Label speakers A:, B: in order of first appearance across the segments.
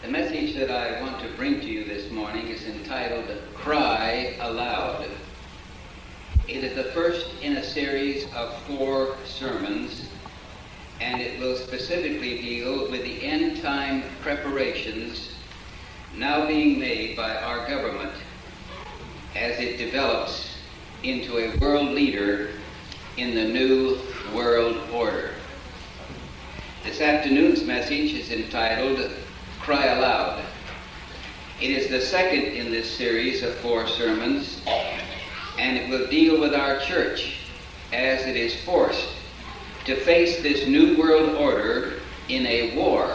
A: The message that I want to bring to you this morning is entitled Cry Aloud. It is the first in a series of four sermons, and it will specifically deal with the end time preparations now being made by our government as it develops into a world leader in the new world order. This afternoon's message is entitled Cry Aloud. It is the second in this series of four sermons, and it will deal with our church as it is forced to face this new world order in a war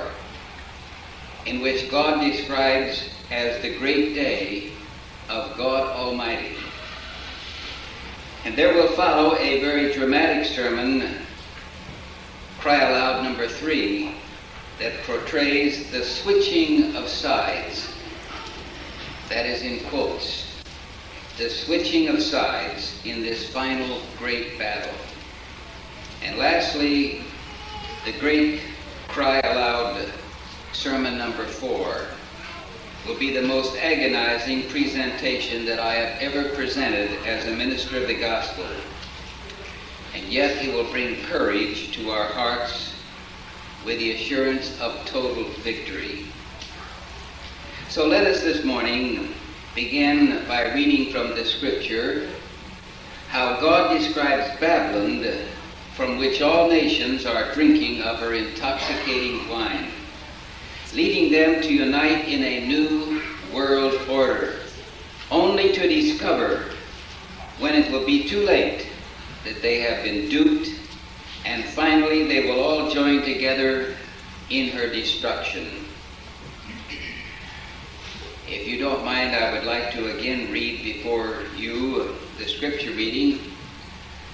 A: in which God describes as the great day of God Almighty. And there will follow a very dramatic sermon, Cry Aloud number three, that portrays the switching of sides. That is in quotes. The switching of sides in this final great battle. And lastly, the great Cry Aloud sermon number four will be the most agonizing presentation that I have ever presented as a minister of the gospel. And yet it will bring courage to our hearts with the assurance of total victory. So let us this morning begin by reading from the scripture how God describes Babylon, from which all nations are drinking of her intoxicating wine leading them to unite in a new world order, only to discover when it will be too late that they have been duped, and finally they will all join together in her destruction. If you don't mind, I would like to again read before you the scripture reading.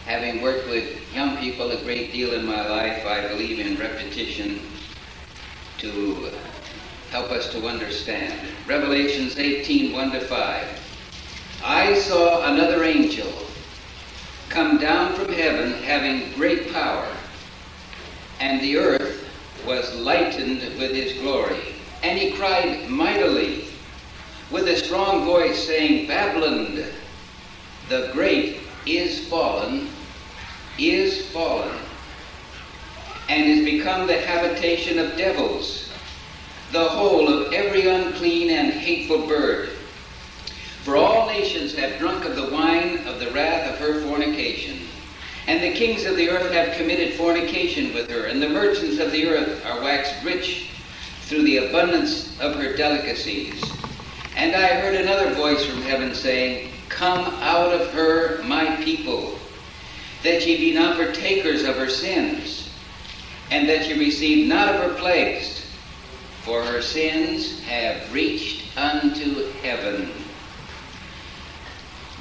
A: Having worked with young people a great deal in my life, I believe in repetition to help us to understand. Revelations 18 1 to 5. I saw another angel come down from heaven having great power, and the earth was lightened with his glory. And he cried mightily with a strong voice, saying, Babylon, the great, is fallen, is fallen, and is become the habitation of devils the whole of every unclean and hateful bird. For all nations have drunk of the wine of the wrath of her fornication. And the kings of the earth have committed fornication with her, and the merchants of the earth are waxed rich through the abundance of her delicacies. And I heard another voice from heaven saying, Come out of her, my people, that ye be not partakers of her sins, and that ye receive not of her plagues for her sins have reached unto heaven.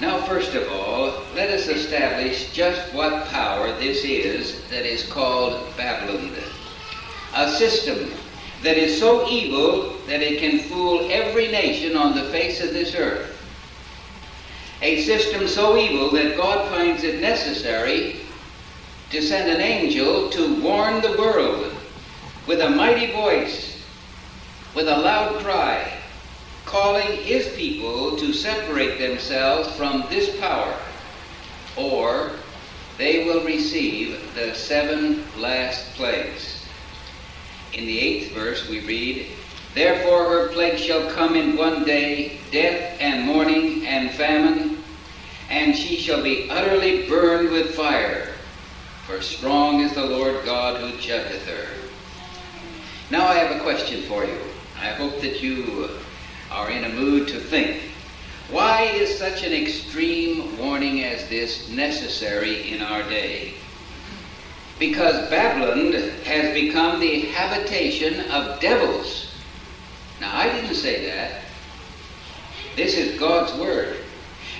A: Now, first of all, let us establish just what power this is that is called Babylon. A system that is so evil that it can fool every nation on the face of this earth. A system so evil that God finds it necessary to send an angel to warn the world with a mighty voice with a loud cry, calling his people to separate themselves from this power, or they will receive the seven last plagues. In the eighth verse we read, Therefore her plague shall come in one day, death and mourning and famine, and she shall be utterly burned with fire, for strong is the Lord God who judgeth her. Now I have a question for you. I hope that you are in a mood to think. Why is such an extreme warning as this necessary in our day? Because Babylon has become the habitation of devils. Now, I didn't say that. This is God's Word.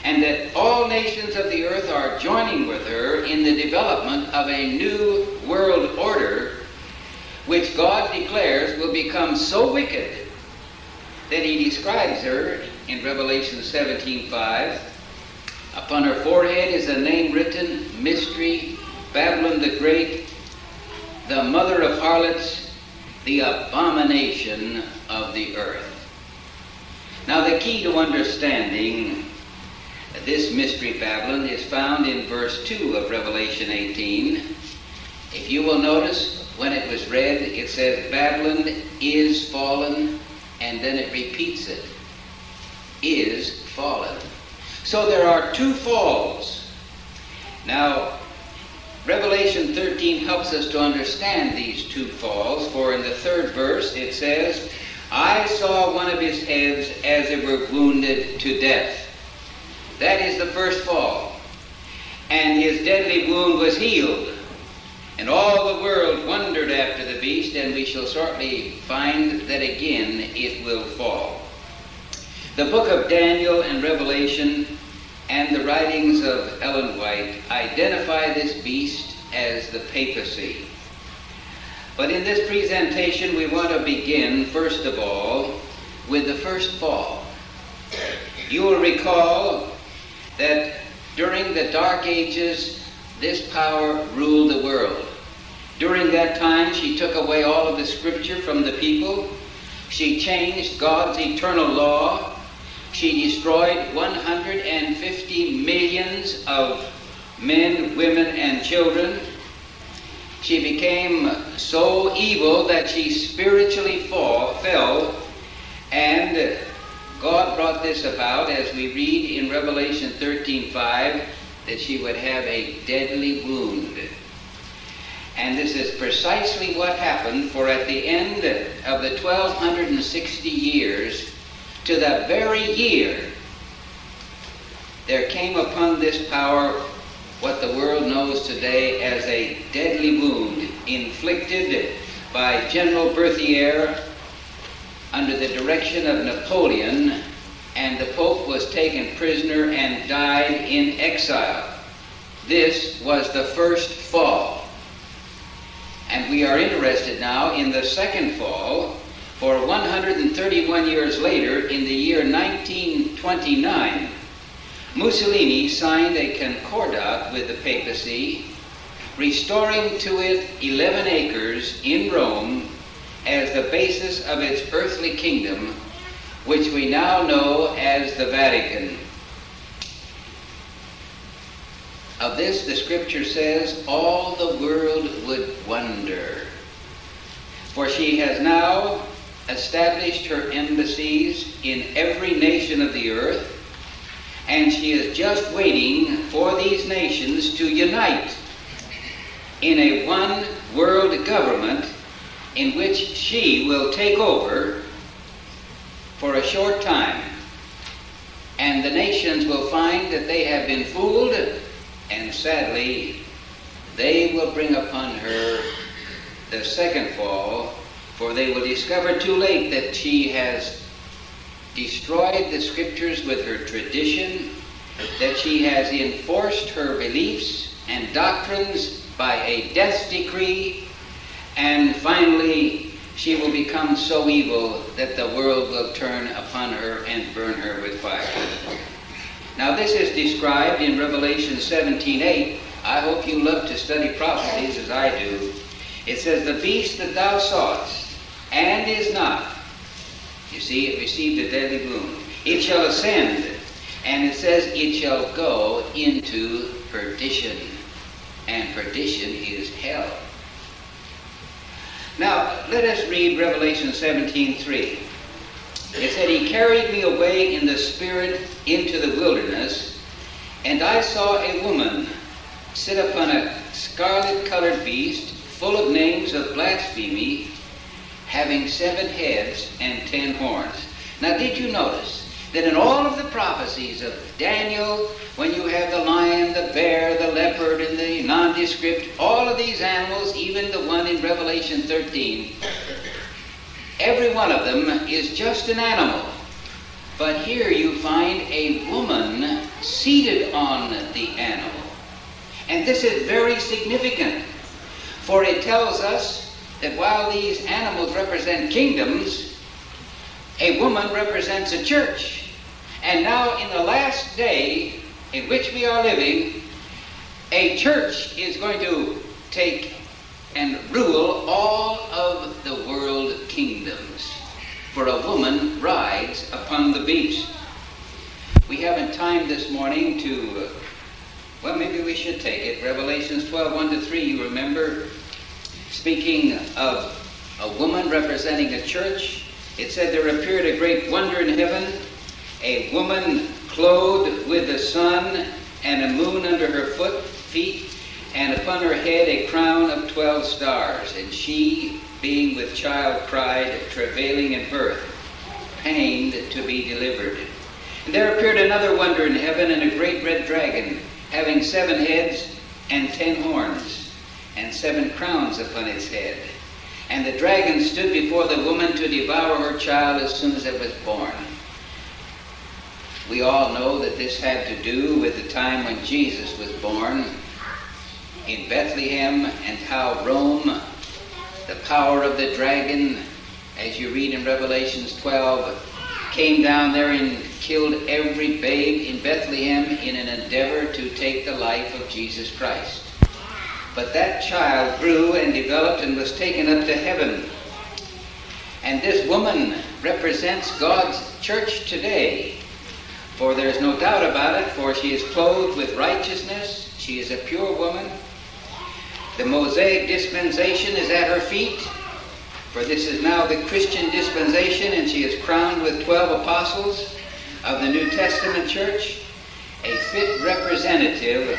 A: And that all nations of the earth are joining with her in the development of a new world order which God declares will become so wicked that he describes her in Revelation 17:5. Upon her forehead is a name written, Mystery, Babylon the Great, the mother of harlots, the abomination of the earth. Now, the key to understanding this mystery Babylon is found in verse 2 of Revelation 18. If you will notice, when it was read, it says, Babylon is fallen, and then it repeats it is fallen. So there are two falls. Now, Revelation 13 helps us to understand these two falls, for in the third verse it says, I saw one of his heads as it were wounded to death. That is the first fall. And his deadly wound was healed. And all the world wondered after the beast, and we shall shortly find that again it will fall. The book of Daniel and Revelation and the writings of Ellen White identify this beast as the papacy. But in this presentation, we want to begin, first of all, with the first fall. You will recall that during the Dark Ages, this power ruled the world. During that time, she took away all of the scripture from the people. She changed God's eternal law she destroyed 150 millions of men, women, and children. She became so evil that she spiritually fall, fell, and God brought this about as we read in Revelation 13:5 that she would have a deadly wound. And this is precisely what happened, for at the end of the 1260 years, to the very year there came upon this power what the world knows today as a deadly wound inflicted by General Berthier under the direction of Napoleon, and the Pope was taken prisoner and died in exile. This was the first fall. And we are interested now in the second fall, for 131 years later, in the year 1929, Mussolini signed a concordat with the papacy, restoring to it 11 acres in Rome as the basis of its earthly kingdom, which we now know as the Vatican. Of this, the scripture says, all the world would wonder. For she has now established her embassies in every nation of the earth, and she is just waiting for these nations to unite in a one world government in which she will take over for a short time. And the nations will find that they have been fooled, and sadly, they will bring upon her the second fall for they will discover too late that she has destroyed the scriptures with her tradition, that she has enforced her beliefs and doctrines by a death decree, and finally she will become so evil that the world will turn upon her and burn her with fire. Now this is described in Revelation 17:8. I hope you love to study prophecies as I do. It says, The beast that thou sawest, and is not. You see, it received a deadly wound. It shall ascend, and it says it shall go into perdition. And perdition is hell. Now, let us read Revelation 17:3. It said, He carried me away in the Spirit into the wilderness, and I saw a woman sit upon a scarlet colored beast, full of names of blasphemy, having seven heads and ten horns. Now, did you notice that in all of the prophecies of Daniel, when you have the lion, the bear, the leopard, and the nondescript, all of these animals, even the one in Revelation 13, every one of them is just an animal. But here you find a woman seated on the animal. And this is very significant, for it tells us that while these animals represent kingdoms, a woman represents a church. And now, in the last day in which we are living, a church is going to take and rule all of the world kingdoms. For a woman rides upon the beast. We haven't time this morning to, uh, well, maybe we should take it. Revelations 12 1 to 3, you remember, speaking of a woman representing a church, it said, There appeared a great wonder in heaven, a woman clothed with the sun and a moon under her foot, feet, and upon her head a crown of twelve stars. And she, being with child, cried, travailing in birth, pained to be delivered. And there appeared another wonder in heaven, and a great red dragon, having seven heads and ten horns, and seven crowns upon its head. And the dragon stood before the woman to devour her child as soon as it was born. We all know that this had to do with the time when Jesus was born in Bethlehem and how Rome, the power of the dragon, as you read in Revelations 12, came down there and killed every babe in Bethlehem in an endeavor to take the life of Jesus Christ. But that child grew and developed and was taken up to heaven. And this woman represents God's church today. For there is no doubt about it, for she is clothed with righteousness. She is a pure woman. The Mosaic dispensation is at her feet. For this is now the Christian dispensation, and she is crowned with 12 apostles of the New Testament church, a fit representative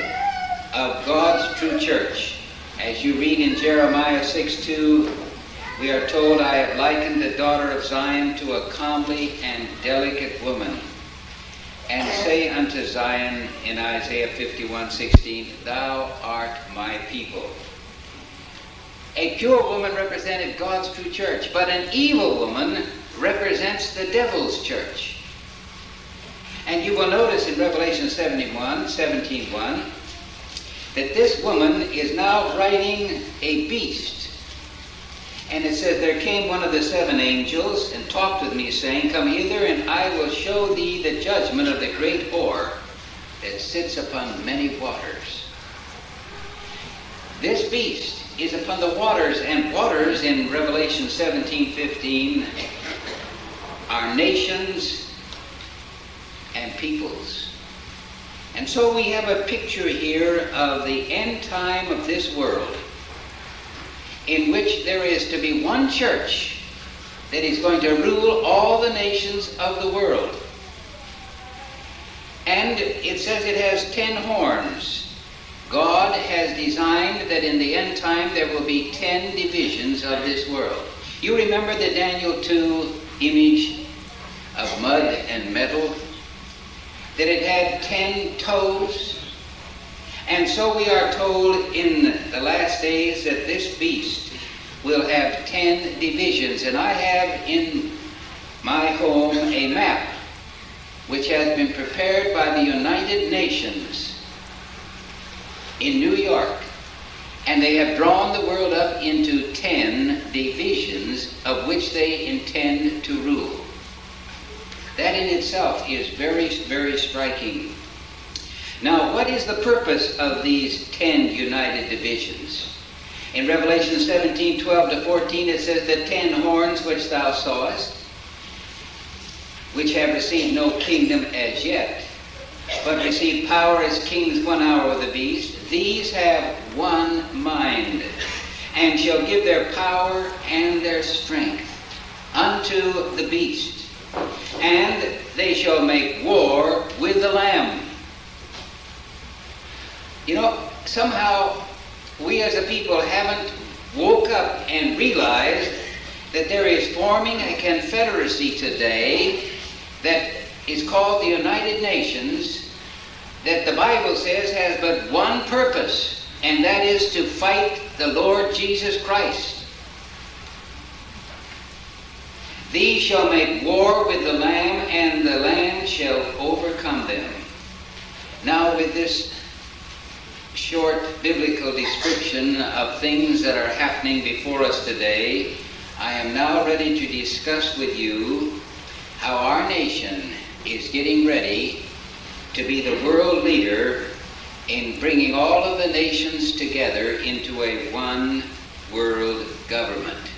A: of God's true church. As you read in Jeremiah 6 2, we are told, I have likened the daughter of Zion to a comely and delicate woman. And say unto Zion in Isaiah 51 16, Thou art my people. A pure woman represented God's true church, but an evil woman represents the devil's church. And you will notice in Revelation 71, 17 1, that this woman is now riding a beast. And it says, There came one of the seven angels and talked with me, saying, Come hither, and I will show thee the judgment of the great whore that sits upon many waters. This beast is upon the waters, and waters in Revelation 17 15 are nations and peoples. And so we have a picture here of the end time of this world in which there is to be one church that is going to rule all the nations of the world. And it says it has ten horns. God has designed that in the end time there will be ten divisions of this world. You remember the Daniel 2 image of mud and metal? That it had ten toes? And so we are told in the last days that this beast will have ten divisions. And I have in my home a map which has been prepared by the United Nations in New York. And they have drawn the world up into ten divisions of which they intend to rule. That in itself is very, very striking. Now, what is the purpose of these ten united divisions? In Revelation 17 12 to 14, it says, The ten horns which thou sawest, which have received no kingdom as yet, but receive power as kings one hour with the beast, these have one mind, and shall give their power and their strength unto the beast, and they shall make war with the Lamb. You know, somehow we as a people haven't woke up and realized that there is forming a confederacy today that is called the United Nations that the Bible says has but one purpose, and that is to fight the Lord Jesus Christ. These shall make war with the Lamb, and the Lamb shall overcome them. Now, with this short biblical description of things that are happening before us today, I am now ready to discuss with you how our nation is getting ready to be the world leader in bringing all of the nations together into a one world government.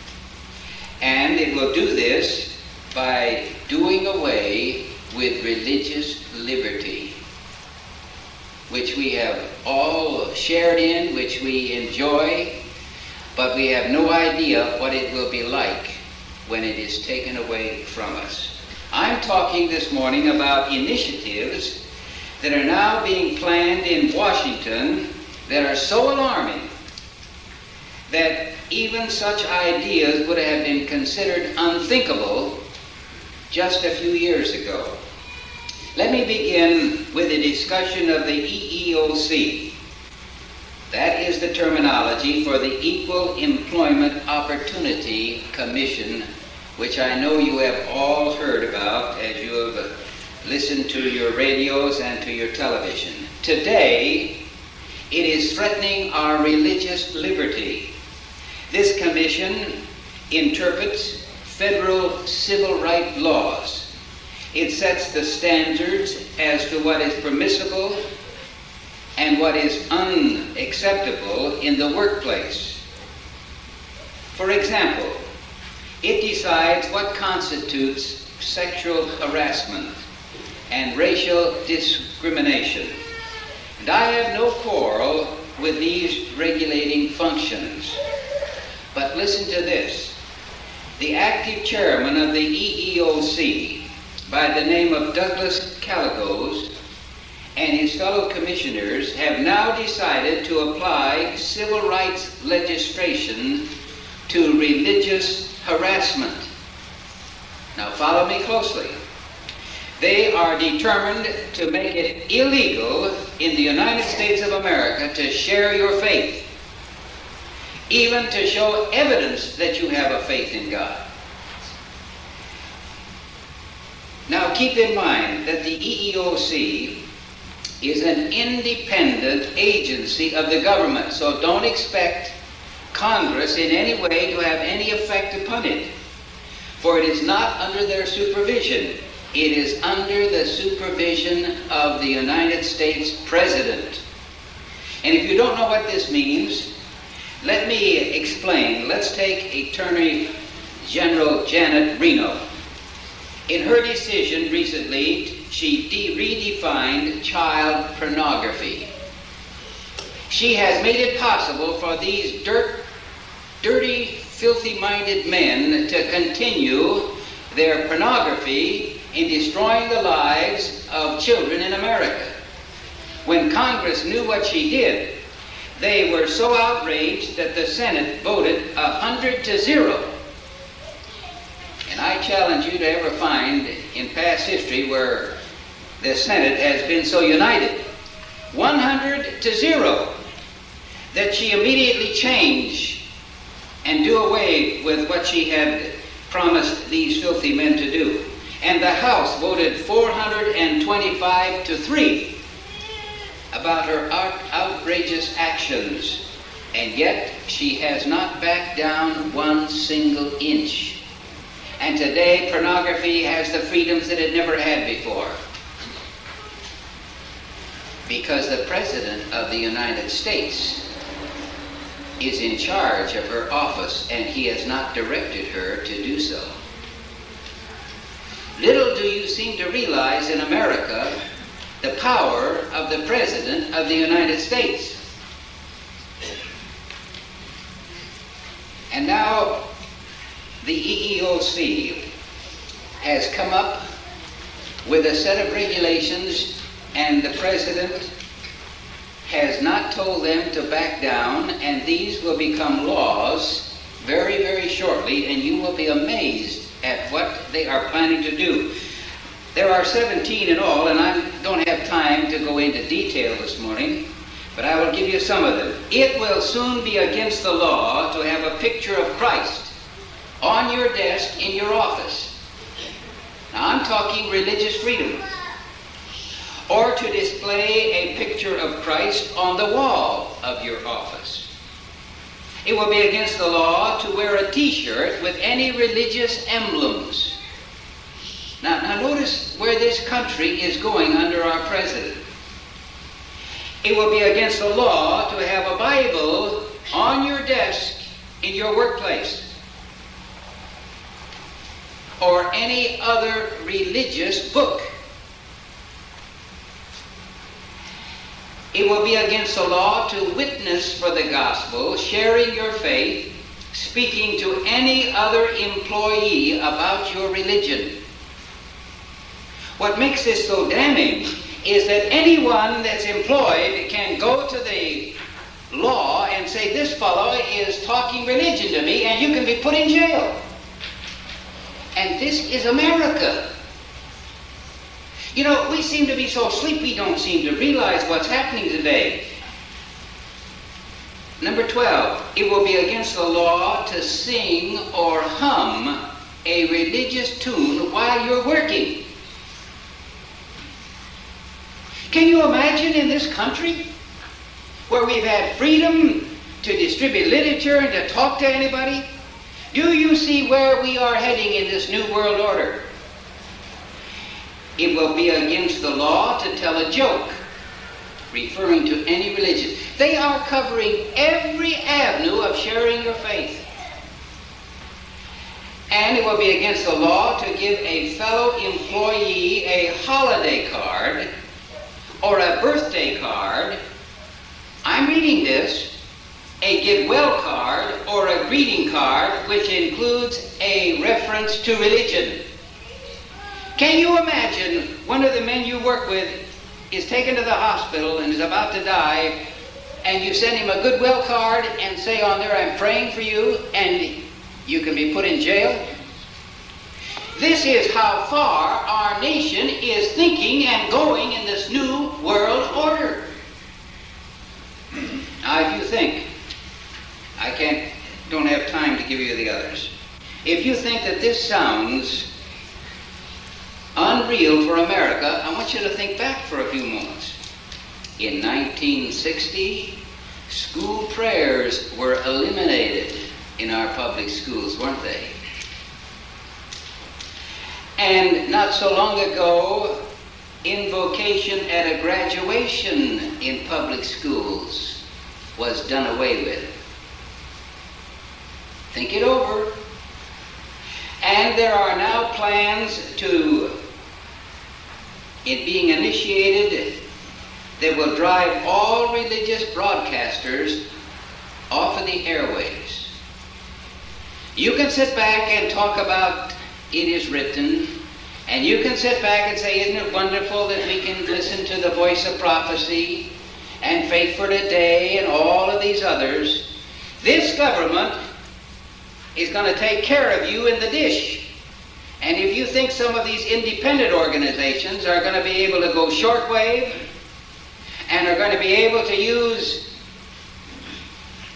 A: And it will do this by doing away with religious liberty, which we have all shared in, which we enjoy, but we have no idea what it will be like when it is taken away from us. I'm talking this morning about initiatives that are now being planned in Washington that are so alarming that even such ideas would have been considered unthinkable just a few years ago. Let me begin with a discussion of the EEOC. That is the terminology for the Equal Employment Opportunity Commission, which I know you have all heard about as you have listened to your radios and to your television. Today, it is threatening our religious liberty. This commission interprets federal civil rights laws. It sets the standards as to what is permissible and what is unacceptable in the workplace. For example, it decides what constitutes sexual harassment and racial discrimination. And I have no quarrel with these regulating functions. But listen to this. The active chairman of the EEOC, by the name of Douglas Calagos, and his fellow commissioners have now decided to apply civil rights legislation to religious harassment. Now, follow me closely. They are determined to make it illegal in the United States of America to share your faith even to show evidence that you have a faith in God. Now keep in mind that the EEOC is an independent agency of the government, so don't expect Congress in any way to have any effect upon it. For it is not under their supervision. It is under the supervision of the United States President. And if you don't know what this means, let me explain. Let's take Attorney General Janet Reno. In her decision recently, she de- redefined child pornography. She has made it possible for these dirt, dirty, filthy minded men to continue their pornography in destroying the lives of children in America. When Congress knew what she did, they were so outraged that the Senate voted hundred to zero. And I challenge you to ever find in past history where the Senate has been so united. 100 to 0 that she immediately changed and do away with what she had promised these filthy men to do. And the House voted 425 to 3 about her out- outrageous actions, and yet she has not backed down one single inch. And today, pornography has the freedoms that it never had before. Because the President of the United States is in charge of her office, and he has not directed her to do so. Little do you seem to realize in America the power of the President of the United States. And now the EEOC has come up with a set of regulations, and the President has not told them to back down, and these will become laws very, very shortly, and you will be amazed at what they are planning to do. There are 17 in all, and I don't have time to go into detail this morning, but I will give you some of them. It will soon be against the law to have a picture of Christ on your desk in your office. Now, I'm talking religious freedom. Or to display a picture of Christ on the wall of your office. It will be against the law to wear a t shirt with any religious emblems. Now, now notice where this country is going under our president. It will be against the law to have a Bible on your desk in your workplace or any other religious book. It will be against the law to witness for the gospel, sharing your faith, speaking to any other employee about your religion. What makes this so damning is that anyone that's employed can go to the law and say, This fellow is talking religion to me, and you can be put in jail. And this is America. You know, we seem to be so asleep we don't seem to realize what's happening today. Number 12, it will be against the law to sing or hum a religious tune while you're working. Can you imagine in this country where we've had freedom to distribute literature and to talk to anybody? Do you see where we are heading in this new world order? It will be against the law to tell a joke referring to any religion. They are covering every avenue of sharing your faith. And it will be against the law to give a fellow employee a holiday card or a birthday card. I'm reading this a get well card or a greeting card which includes a reference to religion. Can you imagine one of the men you work with is taken to the hospital and is about to die, and you send him a goodwill card and say on there, I'm praying for you, and you can be put in jail? This is how far our nation is thinking and going in this new world order. Now, if you think I can't, don't have time to give you the others. If you think that this sounds unreal for America, I want you to think back for a few moments. In 1960, school prayers were eliminated in our public schools, weren't they? And not so long ago, invocation at a graduation in public schools was done away with. Think it over. And there are now plans to, it being initiated, that will drive all religious broadcasters off of the airways. You can sit back and talk about it is written, and you can sit back and say, Isn't it wonderful that we can listen to the voice of prophecy and faith for today and all of these others? This government is going to take care of you in the dish. And if you think some of these independent organizations are going to be able to go shortwave and are going to be able to use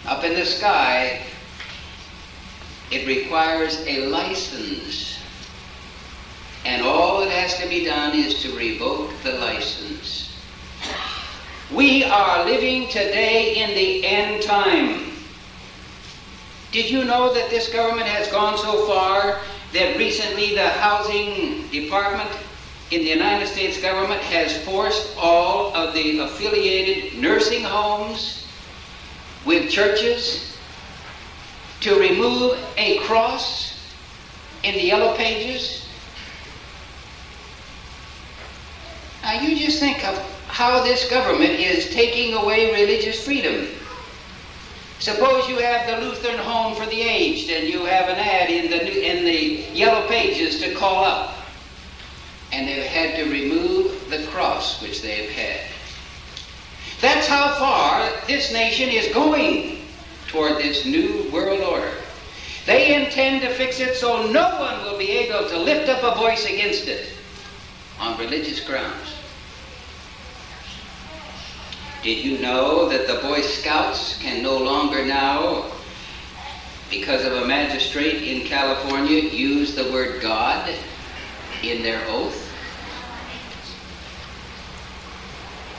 A: up in the sky, it requires a license. And all that has to be done is to revoke the license. We are living today in the end time. Did you know that this government has gone so far that recently the housing department in the United States government has forced all of the affiliated nursing homes with churches to remove a cross in the yellow pages? Now you just think of how this government is taking away religious freedom. Suppose you have the Lutheran Home for the Aged and you have an ad in the, in the yellow pages to call up. And they've had to remove the cross which they've had. That's how far this nation is going toward this new world order. They intend to fix it so no one will be able to lift up a voice against it on religious grounds. Did you know that the Boy Scouts can no longer now, because of a magistrate in California, use the word God in their oath?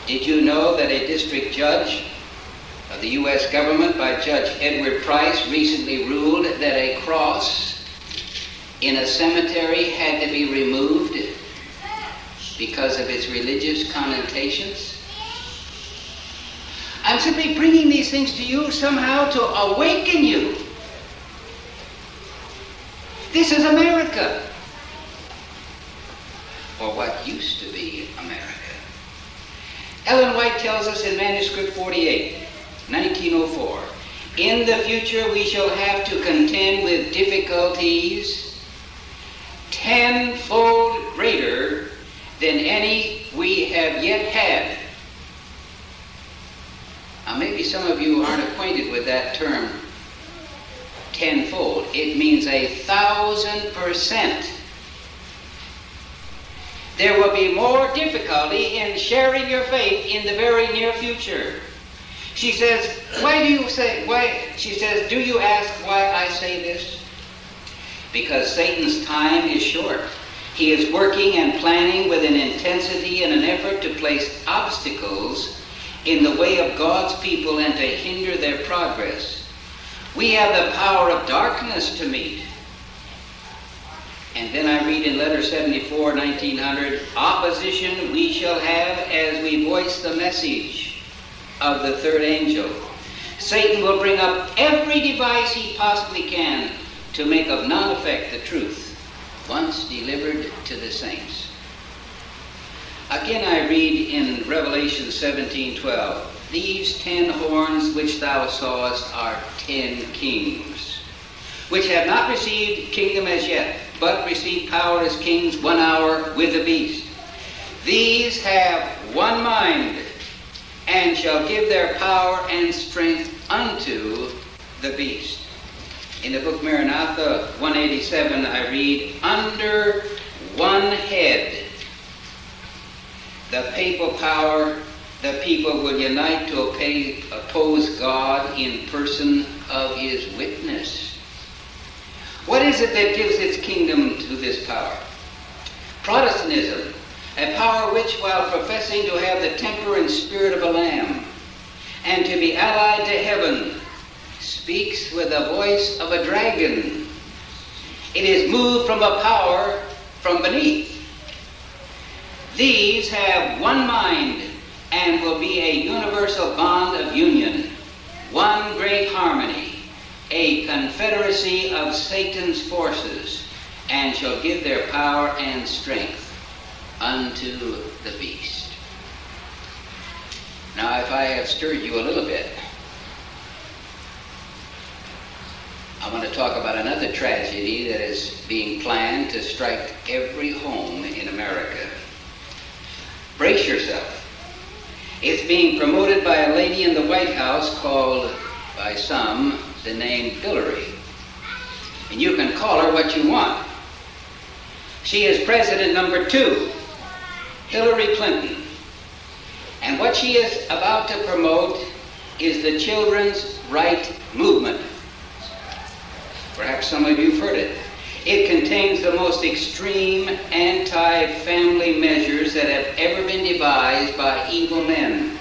A: Did you know that a district judge of the U.S. government by Judge Edward Price recently ruled that a cross in a cemetery had to be removed because of its religious connotations? I'm simply bringing these things to you somehow to awaken you This is America. Or what used to be America. Ellen White tells us in Manuscript 48, 1904, in the future we shall have to contend with difficulties tenfold greater than any we have yet had. Maybe some of you aren't acquainted with that term, tenfold. It means a thousand percent. There will be more difficulty in sharing your faith in the very near future. She says, why do you say, why, she says, do you ask why I say this? Because Satan's time is short. He is working and planning with an intensity and an effort to place obstacles in the way of God's people and to hinder their progress. We have the power of darkness to meet. And then I read in letter 74, 1900, opposition we shall have as we voice the message of the third angel. Satan will bring up every device he possibly can to make of none effect the truth once delivered to the saints. Again I read in Revelation 17:12, these ten horns which thou sawest are ten kings, which have not received kingdom as yet, but receive power as kings one hour with the beast. These have one mind, and shall give their power and strength unto the beast. In the book Maranatha 187, I read, Under one head, the papal power, the people will unite to oppose God in person of his witness. What is it that gives its kingdom to this power? Protestantism, a power which, while professing to have the temper and spirit of a lamb, and to be allied to heaven, speaks with the voice of a dragon. It is moved from a power from beneath. These have one mind and will be a universal bond of union, one great harmony, a confederacy of Satan's forces, and shall give their power and strength unto the beast. Now, if I have stirred you a little bit, I want to talk about another tragedy that is being planned to strike every home in America. Brace yourself. It's being promoted by a lady in the White House called, by some, the name Hillary. And you can call her what you want. She is president number two, Hillary Clinton. And what she is about to promote is the children's right movement. Perhaps some of you have heard it. It contains the most extreme anti family measures that have ever been devised by evil men.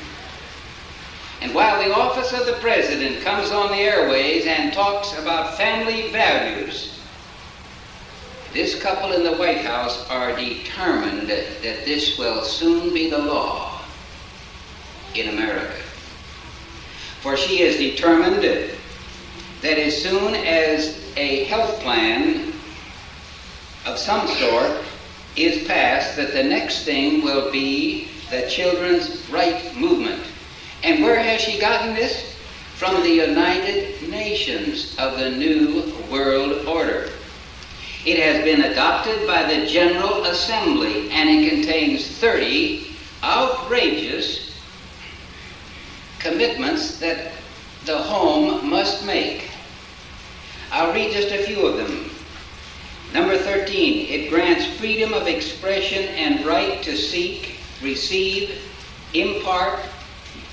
A: And while the office of the president comes on the airways and talks about family values, this couple in the White House are determined that this will soon be the law in America. For she is determined that as soon as a health plan of some sort is passed, that the next thing will be the children's right movement. And where has she gotten this? From the United Nations of the New World Order. It has been adopted by the General Assembly and it contains 30 outrageous commitments that the home must make. I'll read just a few of them. Number 13, it grants freedom of expression and right to seek, receive, impart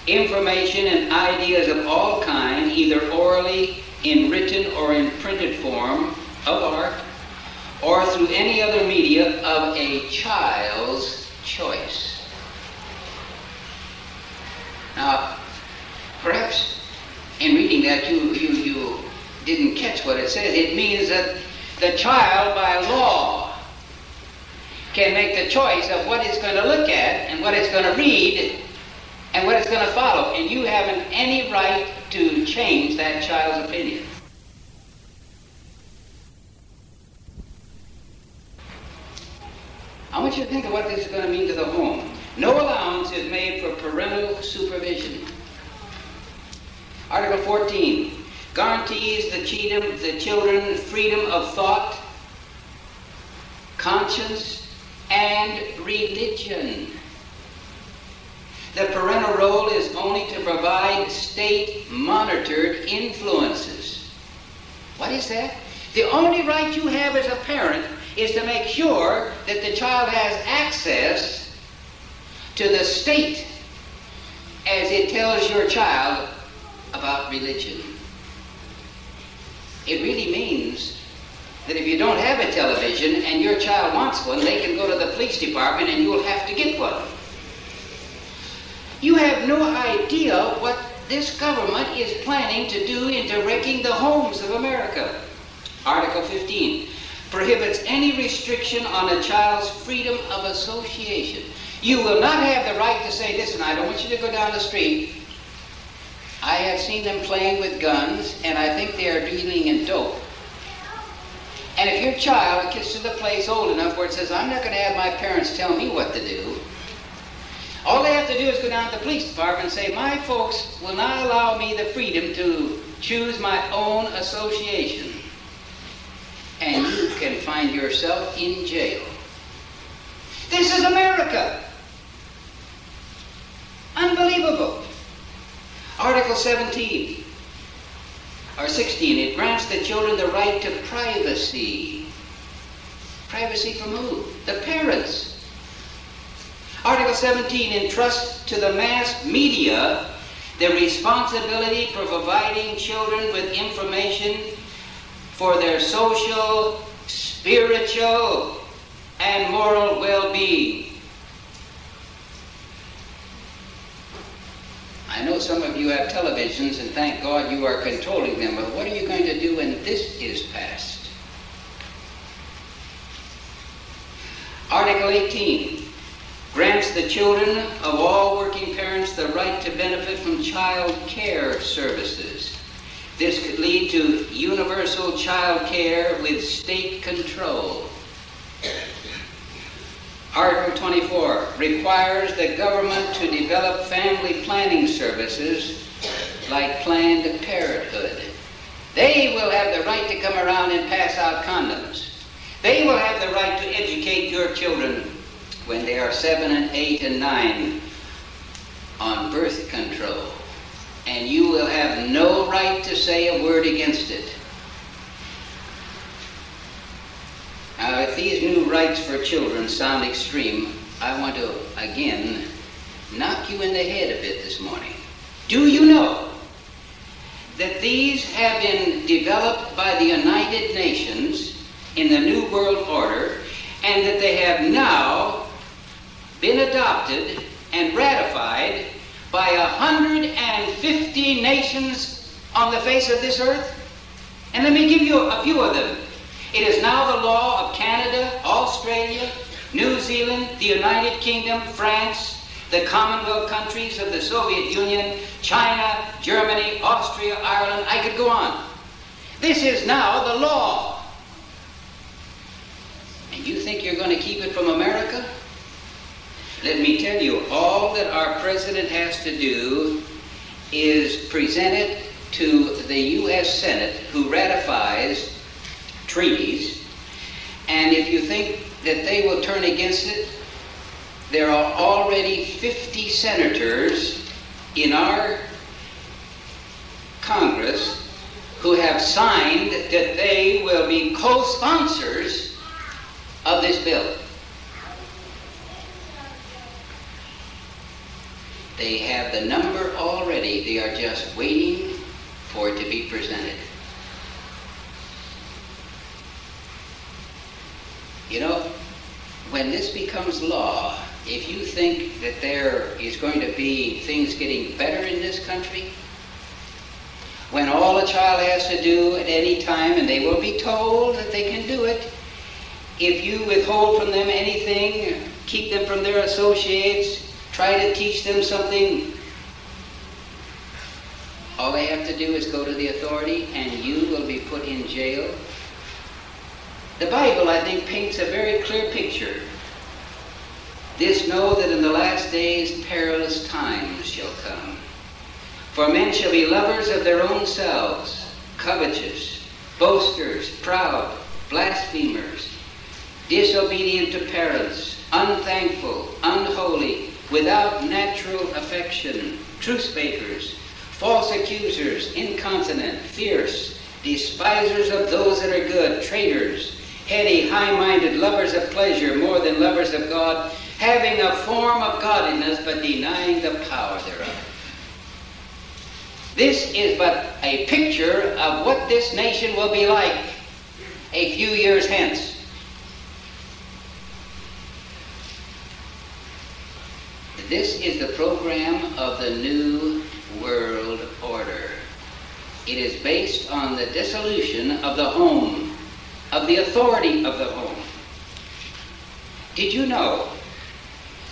A: information and ideas of all kind, either orally, in written or in printed form, of art, or through any other media of a child's choice. Now, perhaps in reading that you, you, you didn't catch what it says. It means that the child by law can make the choice of what it's going to look at and what it's going to read and what it's going to follow. And you haven't any right to change that child's opinion. I want you to think of what this is going to mean to the home. No allowance is made for parental supervision. Article 14 guarantees the, the children freedom of thought, conscience, and religion. The parental role is only to provide state monitored influences. What is that? The only right you have as a parent is to make sure that the child has access to the state as it tells your child about religion. It really means that if you don't have a television and your child wants one, they can go to the police department and you'll have to get one. You have no idea what this government is planning to do in directing the homes of America. Article 15 prohibits any restriction on a child's freedom of association. You will not have the right to say, listen, I don't want you to go down the street. I have seen them playing with guns, and I think they are dealing in dope. And if your child gets to the place old enough where it says, I'm not going to have my parents tell me what to do, all they have to do is go down to the police department and say, My folks will not allow me the freedom to choose my own association. And you can find yourself in jail. This is America. Unbelievable. Article 17 or 16, it grants the children the right to privacy. Privacy from who? The parents. Article 17 entrusts to the mass media the responsibility for providing children with information for their social, spiritual, and moral well-being. I know some of you have televisions, and thank God you are controlling them, but what are you going to do when this is passed? Article 18 grants the children of all working parents the right to benefit from child care services. This could lead to universal child care with state control. Article 24 requires the government to develop family planning services like Planned Parenthood. They will have the right to come around and pass out condoms. They will have the right to educate your children when they are seven and eight and nine on birth control. And you will have no right to say a word against it. Now, if these new rights for children sound extreme, I want to again knock you in the head a bit this morning. Do you know that these have been developed by the United Nations in the New World Order and that they have now been adopted and ratified by 150 nations on the face of this earth? And let me give you a few of them. It is now the law of Canada, Australia, New Zealand, the United Kingdom, France, the Commonwealth countries of the Soviet Union, China, Germany, Austria, Ireland. I could go on. This is now the law. And you think you're going to keep it from America? Let me tell you, all that our president has to do is present it to the U.S. Senate, who ratifies treaties, and if you think that they will turn against it, there are already 50 senators in our Congress who have signed that they will be co-sponsors of this bill. They have the number already. They are just waiting for it to be presented. You know, when this becomes law, if you think that there is going to be things getting better in this country, when all a child has to do at any time, and they will be told that they can do it, if you withhold from them anything, keep them from their associates, try to teach them something, all they have to do is go to the authority and you will be put in jail. The Bible, I think, paints a very clear picture This know that in the last days perilous times shall come. For men shall be lovers of their own selves, covetous, boasters, proud, blasphemers, disobedient to parents, unthankful, unholy, without natural affection, truth speakers, false accusers, incontinent, fierce, despisers of those that are good, traitors, heady, high-minded, lovers of pleasure more than lovers of God, having a form of godliness but denying the power thereof. This is but a picture of what this nation will be like a few years hence. This is the program of the New World Order. It is based on the dissolution of the home, of the authority of the home. Did you know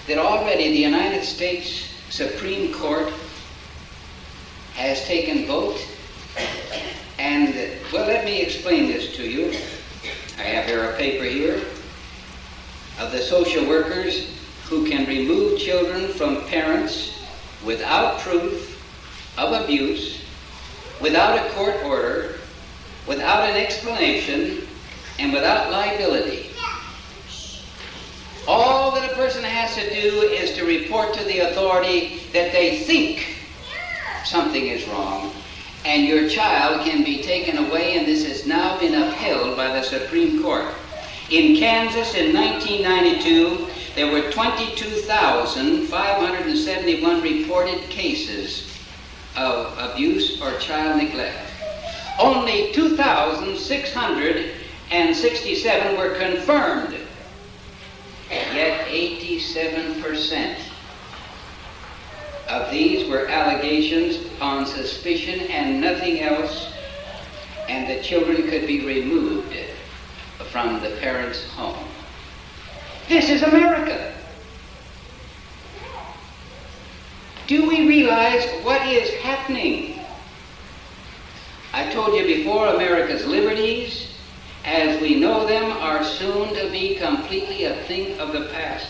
A: that already the United States Supreme Court has taken vote? And, well, let me explain this to you. I have here a paper here of the social workers who can remove children from parents without proof of abuse, without a court order, without an explanation, and without liability. All that a person has to do is to report to the authority that they think something is wrong, and your child can be taken away, and this has now been upheld by the Supreme Court. In Kansas in 1992, there were 22,571 reported cases of abuse or child neglect. Only 2,667 were confirmed, yet 87% of these were allegations on suspicion and nothing else, and the children could be removed from the parents' home. This is America. Do we realize what is happening? I told you before, America's liberties, as we know them, are soon to be completely a thing of the past.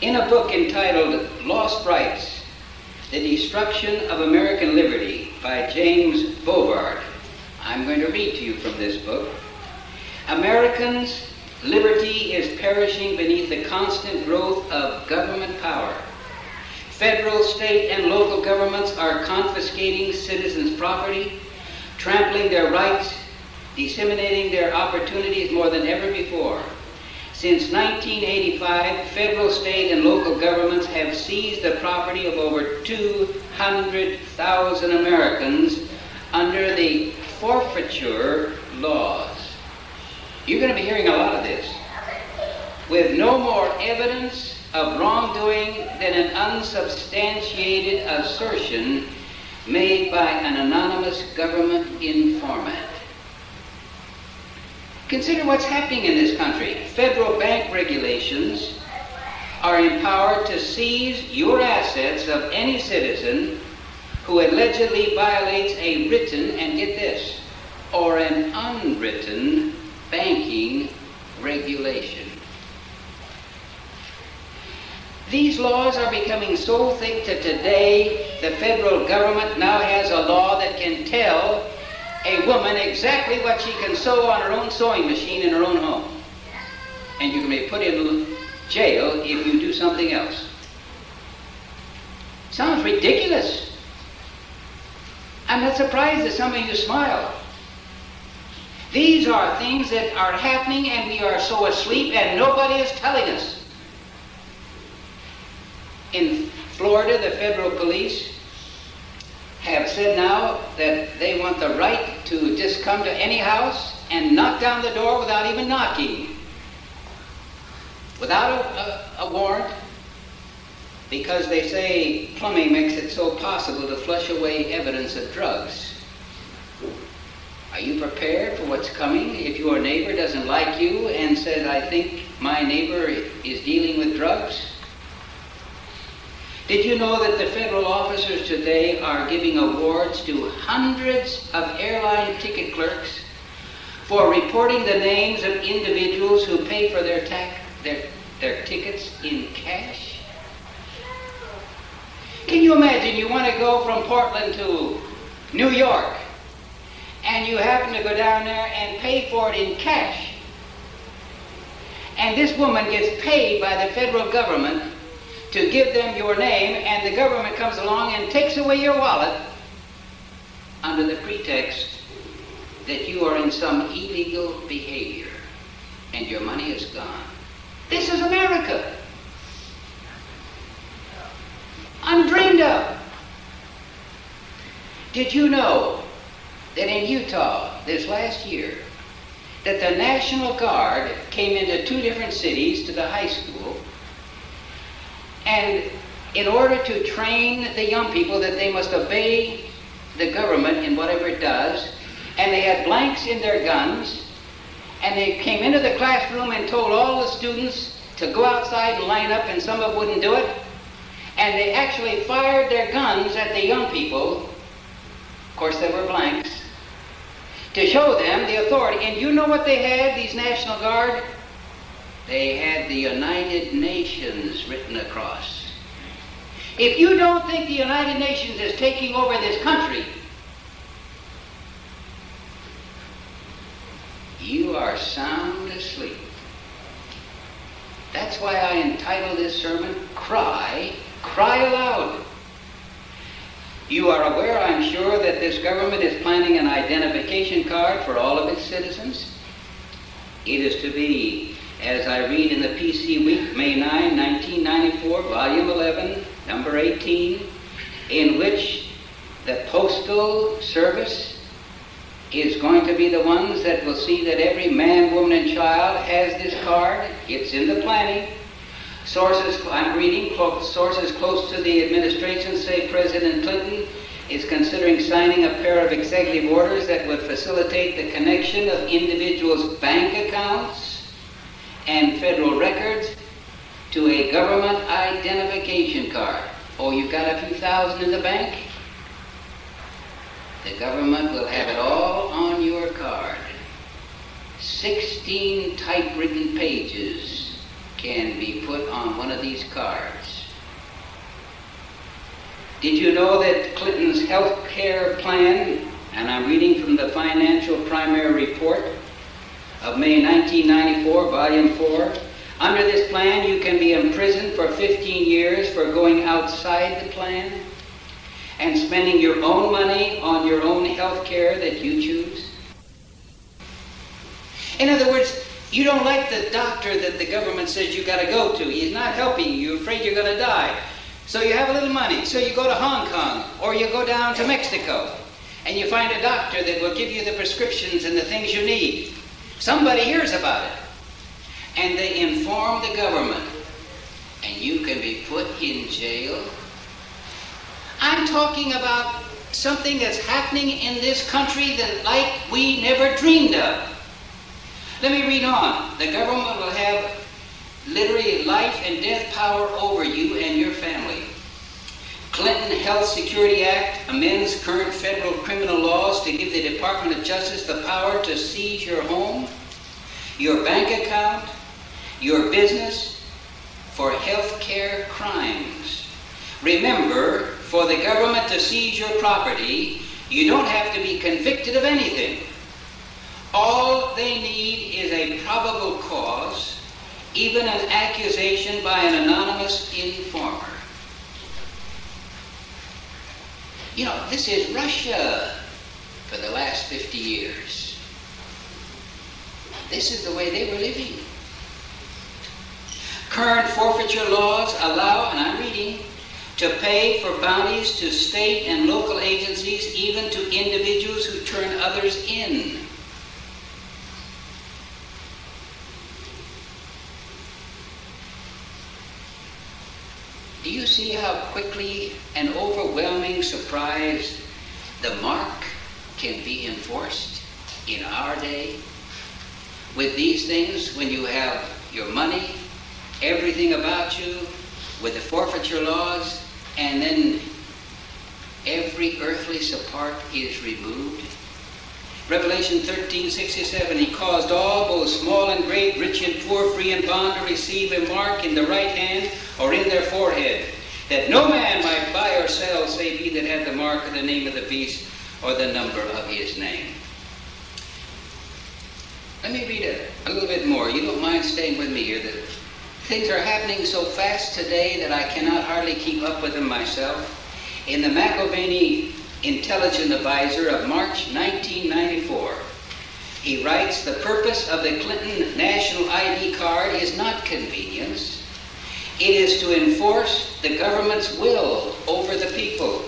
A: In a book entitled Lost Rights The Destruction of American Liberty by James Bovard, I'm going to read to you from this book. Americans' liberty is perishing beneath the constant growth of government power. Federal, state, and local governments are confiscating citizens' property, trampling their rights, disseminating their opportunities more than ever before. Since 1985, federal, state, and local governments have seized the property of over 200,000 Americans under the forfeiture laws. You're going to be hearing a lot of this. With no more evidence of wrongdoing than an unsubstantiated assertion made by an anonymous government informant. Consider what's happening in this country. Federal bank regulations are empowered to seize your assets of any citizen who allegedly violates a written, and get this, or an unwritten banking regulation. These laws are becoming so thick that today the federal government now has a law that can tell a woman exactly what she can sew on her own sewing machine in her own home. And you can be put in jail if you do something else. Sounds ridiculous. I'm not surprised that some of you smile. These are things that are happening and we are so asleep and nobody is telling us. In Florida, the federal police have said now that they want the right to just come to any house and knock down the door without even knocking, without a, a, a warrant, because they say plumbing makes it so possible to flush away evidence of drugs. Are you prepared for what's coming if your neighbor doesn't like you and says, I think my neighbor is dealing with drugs? Did you know that the federal officers today are giving awards to hundreds of airline ticket clerks for reporting the names of individuals who pay for their, their, their tickets in cash? Can you imagine you want to go from Portland to New York and you happen to go down there and pay for it in cash? And this woman gets paid by the federal government to give them your name, and the government comes along and takes away your wallet under the pretext that you are in some illegal behavior and your money is gone. This is America. Undreamed of. Did you know that in Utah this last year that the National Guard came into two different cities to the high school and in order to train the young people that they must obey the government in whatever it does, and they had blanks in their guns, and they came into the classroom and told all the students to go outside and line up, and some of them wouldn't do it. And they actually fired their guns at the young people. Of course, they were blanks. To show them the authority. And you know what they had, these National Guard? They had the United Nations written across. If you don't think the United Nations is taking over this country, you are sound asleep. That's why I entitled this sermon, Cry, Cry Aloud. You are aware, I'm sure, that this government is planning an identification card for all of its citizens. It is to be, as I read in the PC Week, May 9, 1994, Volume 11, Number 18, in which the Postal Service is going to be the ones that will see that every man, woman, and child has this card. It's in the planning. Sources, I'm reading, sources close to the administration say President Clinton is considering signing a pair of executive orders that would facilitate the connection of individuals' bank accounts and federal records to a government identification card. Oh, you've got a few thousand in the bank? The government will have it all on your card. 16 typewritten pages can be put on one of these cards. Did you know that Clinton's health care plan, and I'm reading from the Financial Privacy Report of May 1994, Volume 4, under this plan you can be imprisoned for 15 years for going outside the plan? and spending your own money on your own health care that you choose? In other words, you don't like the doctor that the government says you got to go to. He's not helping you. You're afraid you're going to die. So you have a little money. So you go to Hong Kong or you go down to Mexico and you find a doctor that will give you the prescriptions and the things you need. Somebody hears about it and they inform the government and you can be put in jail I'm talking about something that's happening in this country that like we never dreamed of. Let me read on. The government will have literally life and death power over you and your family. Clinton Health Security Act amends current federal criminal laws to give the Department of Justice the power to seize your home, your bank account, your business for health care crimes. Remember, for the government to seize your property, you don't have to be convicted of anything. All they need is a probable cause, even an accusation by an anonymous informer. You know, this is Russia for the last 50 years. This is the way they were living. Current forfeiture laws allow, and I'm reading, to pay for bounties to state and local agencies, even to individuals who turn others in. Do you see how quickly and overwhelming surprise the mark can be enforced in our day? With these things, when you have your money, everything about you, with the forfeiture laws, and then every earthly support is removed. Revelation 13, 67, he caused all, both small and great, rich and poor, free and bond, to receive a mark in the right hand or in their forehead, that no man might buy or sell save he that had the mark of the name of the beast or the number of his name. Let me read a, little bit more. You don't mind staying with me here. The, things are happening so fast today that I cannot hardly keep up with them myself. In the McAlvany Intelligence Advisor of March 1994, he writes, the purpose of the Clinton National ID card is not convenience. It is to enforce the government's will over the people.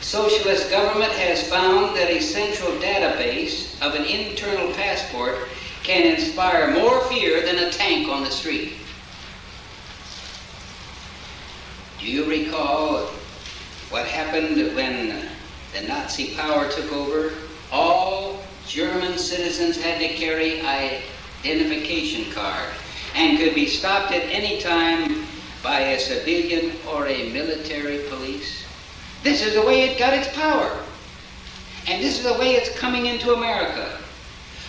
A: Socialist government has found that a central database of an internal passport can inspire more fear than a tank on the street. Do you recall what happened when the Nazi power took over? All German citizens had to carry identification card and could be stopped at any time by a civilian or a military police. This is the way it got its power. And this is the way it's coming into America.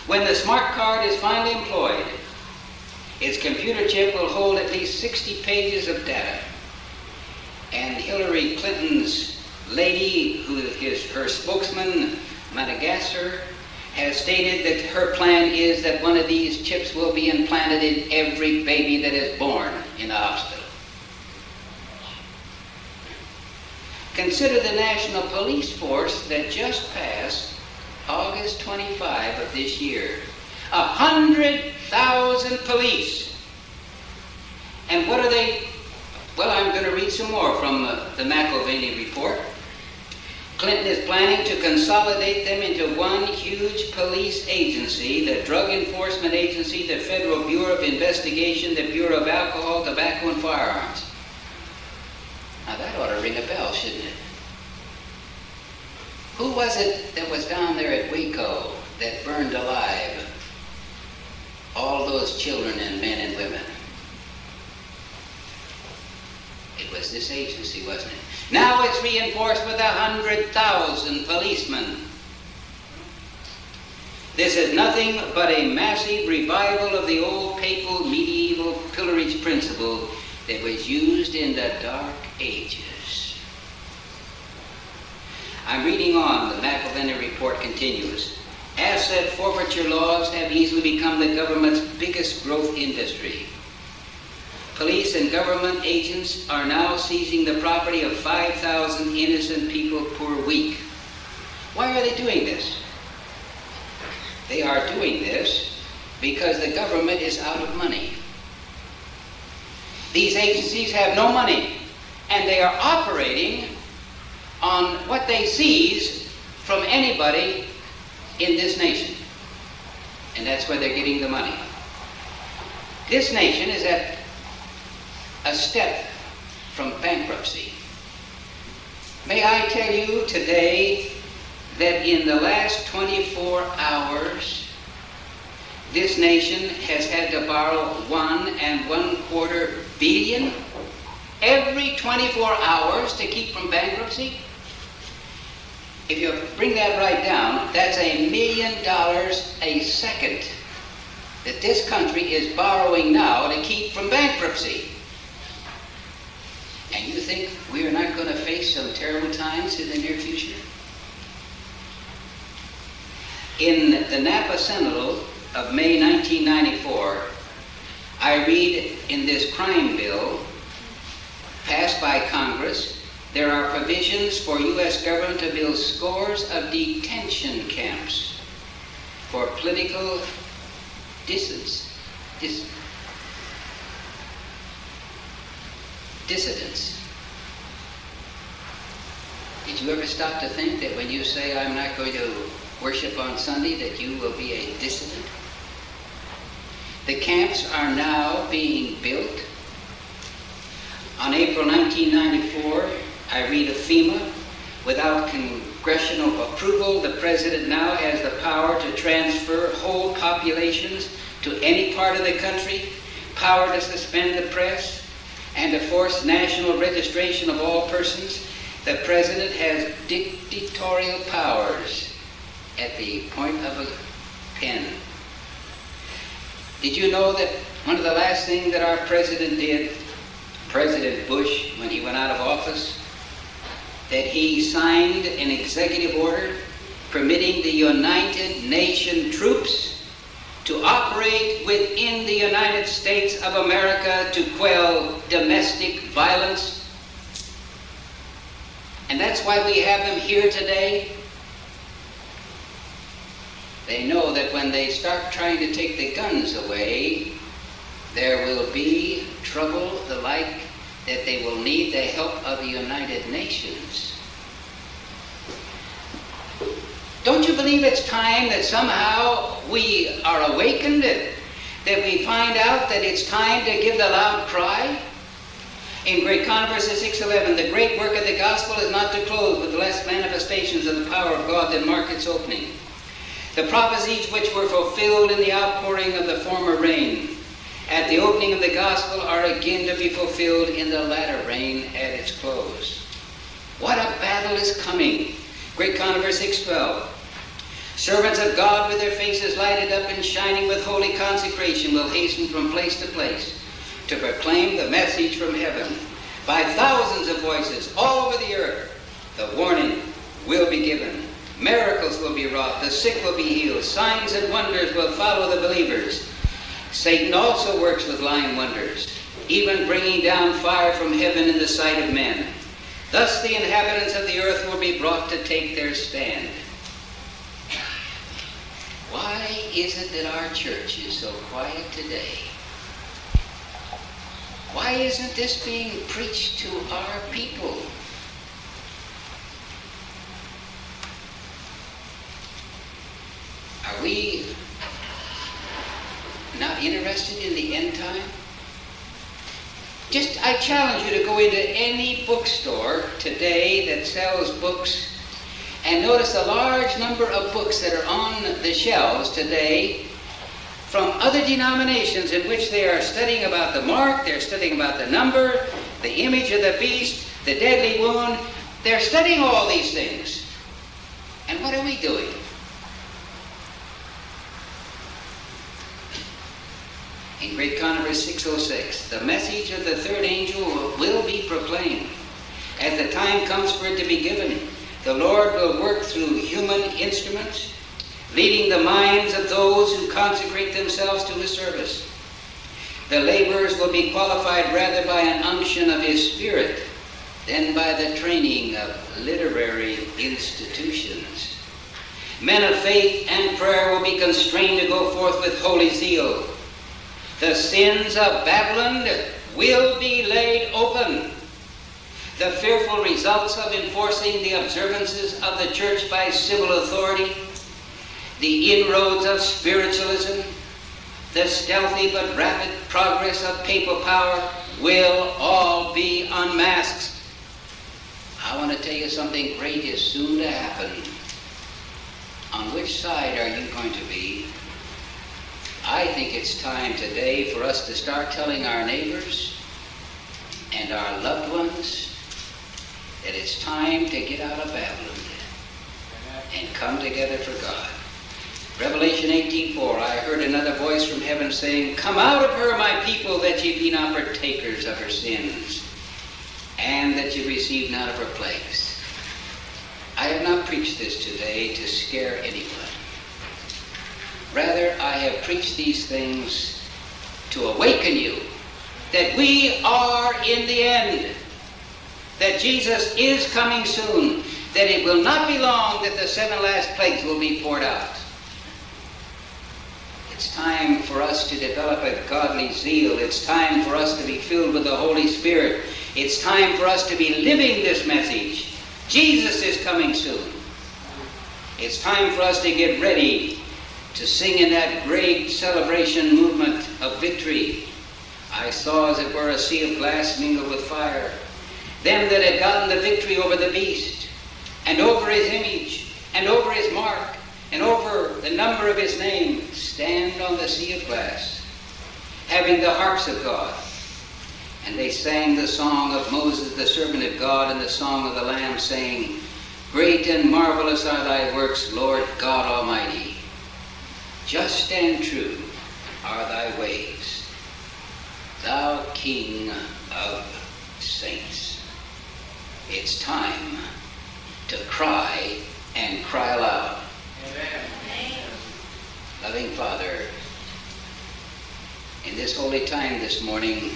A: When the smart card is finally employed, its computer chip will hold at least 60 pages of data and Hillary Clinton's lady, who is her spokesman, Magaziner, has stated that her plan is that one of these chips will be implanted in every baby that is born in the hospital. Consider the National Police Force that just passed August 25 of this year. A hundred thousand police. And what are they well, I'm going to read some more from uh, the McAlvany report. Clinton is planning to consolidate them into one huge police agency, the Drug Enforcement Agency, the Federal Bureau of Investigation, the Bureau of Alcohol, Tobacco, and Firearms. Now that ought to ring a bell, shouldn't it? Who was it that was down there at Waco that burned alive all those children and men and women? It was this agency, wasn't it? Now it's reinforced with a hundred thousand policemen. This is nothing but a massive revival of the old papal medieval pillarage principle that was used in the Dark Ages. I'm reading on, the McAlvany report continues. Asset forfeiture laws have easily become the government's biggest growth industry. Police and government agents are now seizing the property of 5,000 innocent people per week. Why are they doing this? They are doing this because the government is out of money. These agencies have no money, and they are operating on what they seize from anybody in this nation. And that's where they're getting the money. This nation is at a step from bankruptcy. May I tell you today that in the last 24 hours, this nation has had to borrow one and one quarter billion every 24 hours to keep from bankruptcy? If you bring that right down, that's a million dollars a second that this country is borrowing now to keep from bankruptcy. And you think we are not going to face some terrible times in the near future? In the Napa Sentinel of May 1994, I read in this crime bill passed by Congress, there are provisions for U.S. government to build scores of detention camps for political dissidents. Dis- dissidents. Did you ever stop to think that when you say, I'm not going to worship on Sunday, that you will be a dissident? The camps are now being built. On April 1994, I read of FEMA. Without congressional approval, the president now has the power to transfer whole populations to any part of the country, power to suspend the press, and to force national registration of all persons, the President has dictatorial powers at the point of a pen. Did you know that one of the last things that our president did, President Bush, when he went out of office, that he signed an executive order permitting the United Nation troops to operate within the United States of America to quell domestic violence. And that's why we have them here today. They know that when they start trying to take the guns away, there will be trouble the like that they will need the help of the United Nations. Don't you believe it's time that somehow we are awakened, that we find out that it's time to give the loud cry? In Great Controversy 6.11, the great work of the gospel is not to close with less manifestations of the power of God than mark its opening. The prophecies which were fulfilled in the outpouring of the former rain at the opening of the gospel are again to be fulfilled in the latter rain at its close. What a battle is coming. Great Controversy 6.12. Servants of God with their faces lighted up and shining with holy consecration will hasten from place to place to proclaim the message from heaven. By thousands of voices all over the earth, the warning will be given. Miracles will be wrought. The sick will be healed. Signs and wonders will follow the believers. Satan also works with lying wonders, even bringing down fire from heaven in the sight of men. Thus the inhabitants of the earth will be brought to take their stand. Why is it that our church is so quiet today? Why isn't this being preached to our people? Are we not interested in the end time? Just, I challenge you to go into any bookstore today that sells books and notice a large number of books that are on the shelves today from other denominations in which they are studying about the mark, they're studying about the number, the image of the beast, the deadly wound. They're studying all these things. And what are we doing? In Great Controversy 606, the message of the third angel will be proclaimed. As the time comes for it to be given, the Lord will work through human instruments, leading the minds of those who consecrate themselves to his service. The laborers will be qualified rather by an unction of his spirit than by the training of literary institutions. Men of faith and prayer will be constrained to go forth with holy zeal the sins of Babylon will be laid open. The fearful results of enforcing the observances of the church by civil authority, the inroads of spiritualism, the stealthy but rapid progress of papal power will all be unmasked. I want to tell you something great is soon to happen. On which side are you going to be? I think it's time today for us to start telling our neighbors and our loved ones that it's time to get out of Babylon and come together for God. Revelation 18:4, I heard another voice from heaven saying, Come out of her, my people, that ye be not partakers of her sins, and that ye receive not of her plagues. I have not preached this today to scare anyone. Rather, I have preached these things to awaken you that we are in the end, that Jesus is coming soon, that it will not be long that the seven last plagues will be poured out. It's time for us to develop a godly zeal. It's time for us to be filled with the Holy Spirit. It's time for us to be living this message. Jesus is coming soon. It's time for us to get ready to sing in that great celebration movement of victory. I saw, as it were, a sea of glass mingled with fire. Them that had gotten the victory over the beast, and over his image, and over his mark, and over the number of his name, stand on the sea of glass, having the harps of God. And they sang the song of Moses, the servant of God, and the song of the Lamb, saying, Great and marvelous are thy works, Lord God Almighty. Just and true are thy ways, thou King of saints. It's time to cry and cry aloud. Amen. Loving Father, in this holy time this morning,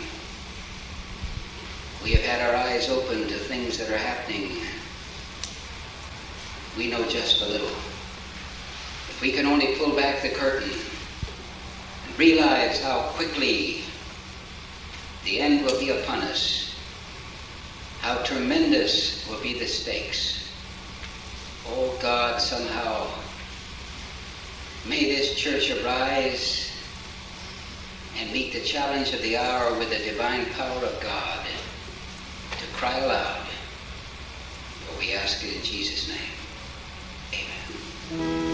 A: we have had our eyes open to things that are happening. We know just a little. If we can only pull back the curtain and realize how quickly the end will be upon us, how tremendous will be the stakes. Oh God, somehow, may this church arise and meet the challenge of the hour with the divine power of God to cry aloud. For we ask it in Jesus' name. Amen.